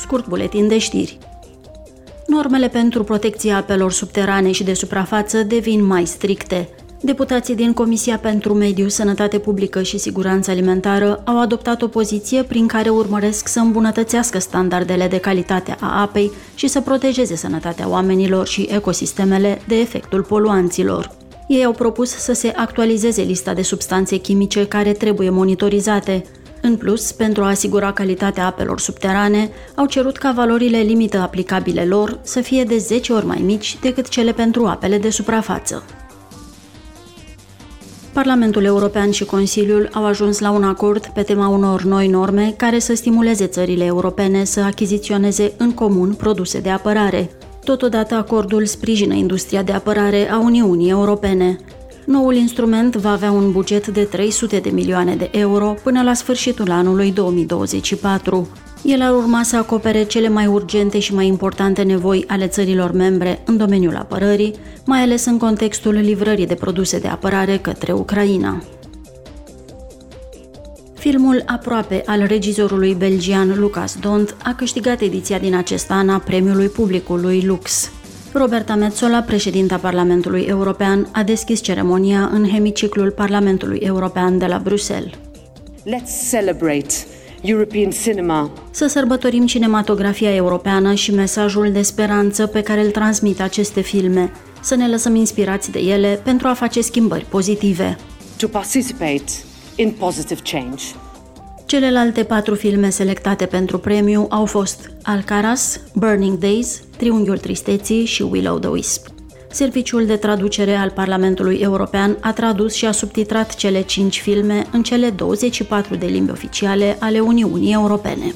scurt buletin de știri. Normele pentru protecția apelor subterane și de suprafață devin mai stricte. Deputații din Comisia pentru Mediu, Sănătate Publică și Siguranță Alimentară au adoptat o poziție prin care urmăresc să îmbunătățească standardele de calitate a apei și să protejeze sănătatea oamenilor și ecosistemele de efectul poluanților. Ei au propus să se actualizeze lista de substanțe chimice care trebuie monitorizate. În plus, pentru a asigura calitatea apelor subterane, au cerut ca valorile limită aplicabile lor să fie de 10 ori mai mici decât cele pentru apele de suprafață. Parlamentul European și Consiliul au ajuns la un acord pe tema unor noi norme care să stimuleze țările europene să achiziționeze în comun produse de apărare. Totodată, acordul sprijină industria de apărare a Uniunii Europene. Noul instrument va avea un buget de 300 de milioane de euro până la sfârșitul anului 2024. El ar urma să acopere cele mai urgente și mai importante nevoi ale țărilor membre în domeniul apărării, mai ales în contextul livrării de produse de apărare către Ucraina. Filmul Aproape al regizorului belgian Lucas Dont a câștigat ediția din acest an a premiului publicului Lux. Roberta Metzola, președinta Parlamentului European, a deschis ceremonia în hemiciclul Parlamentului European de la Bruxelles. Let's celebrate European cinema. Să sărbătorim cinematografia europeană și mesajul de speranță pe care îl transmit aceste filme, să ne lăsăm inspirați de ele pentru a face schimbări pozitive. To participate in positive change. Celelalte patru filme selectate pentru premiu au fost Alcaraz, Burning Days, Triunghiul Tristeții și Willow the Wisp. Serviciul de traducere al Parlamentului European a tradus și a subtitrat cele cinci filme în cele 24 de limbi oficiale ale Uniunii Europene.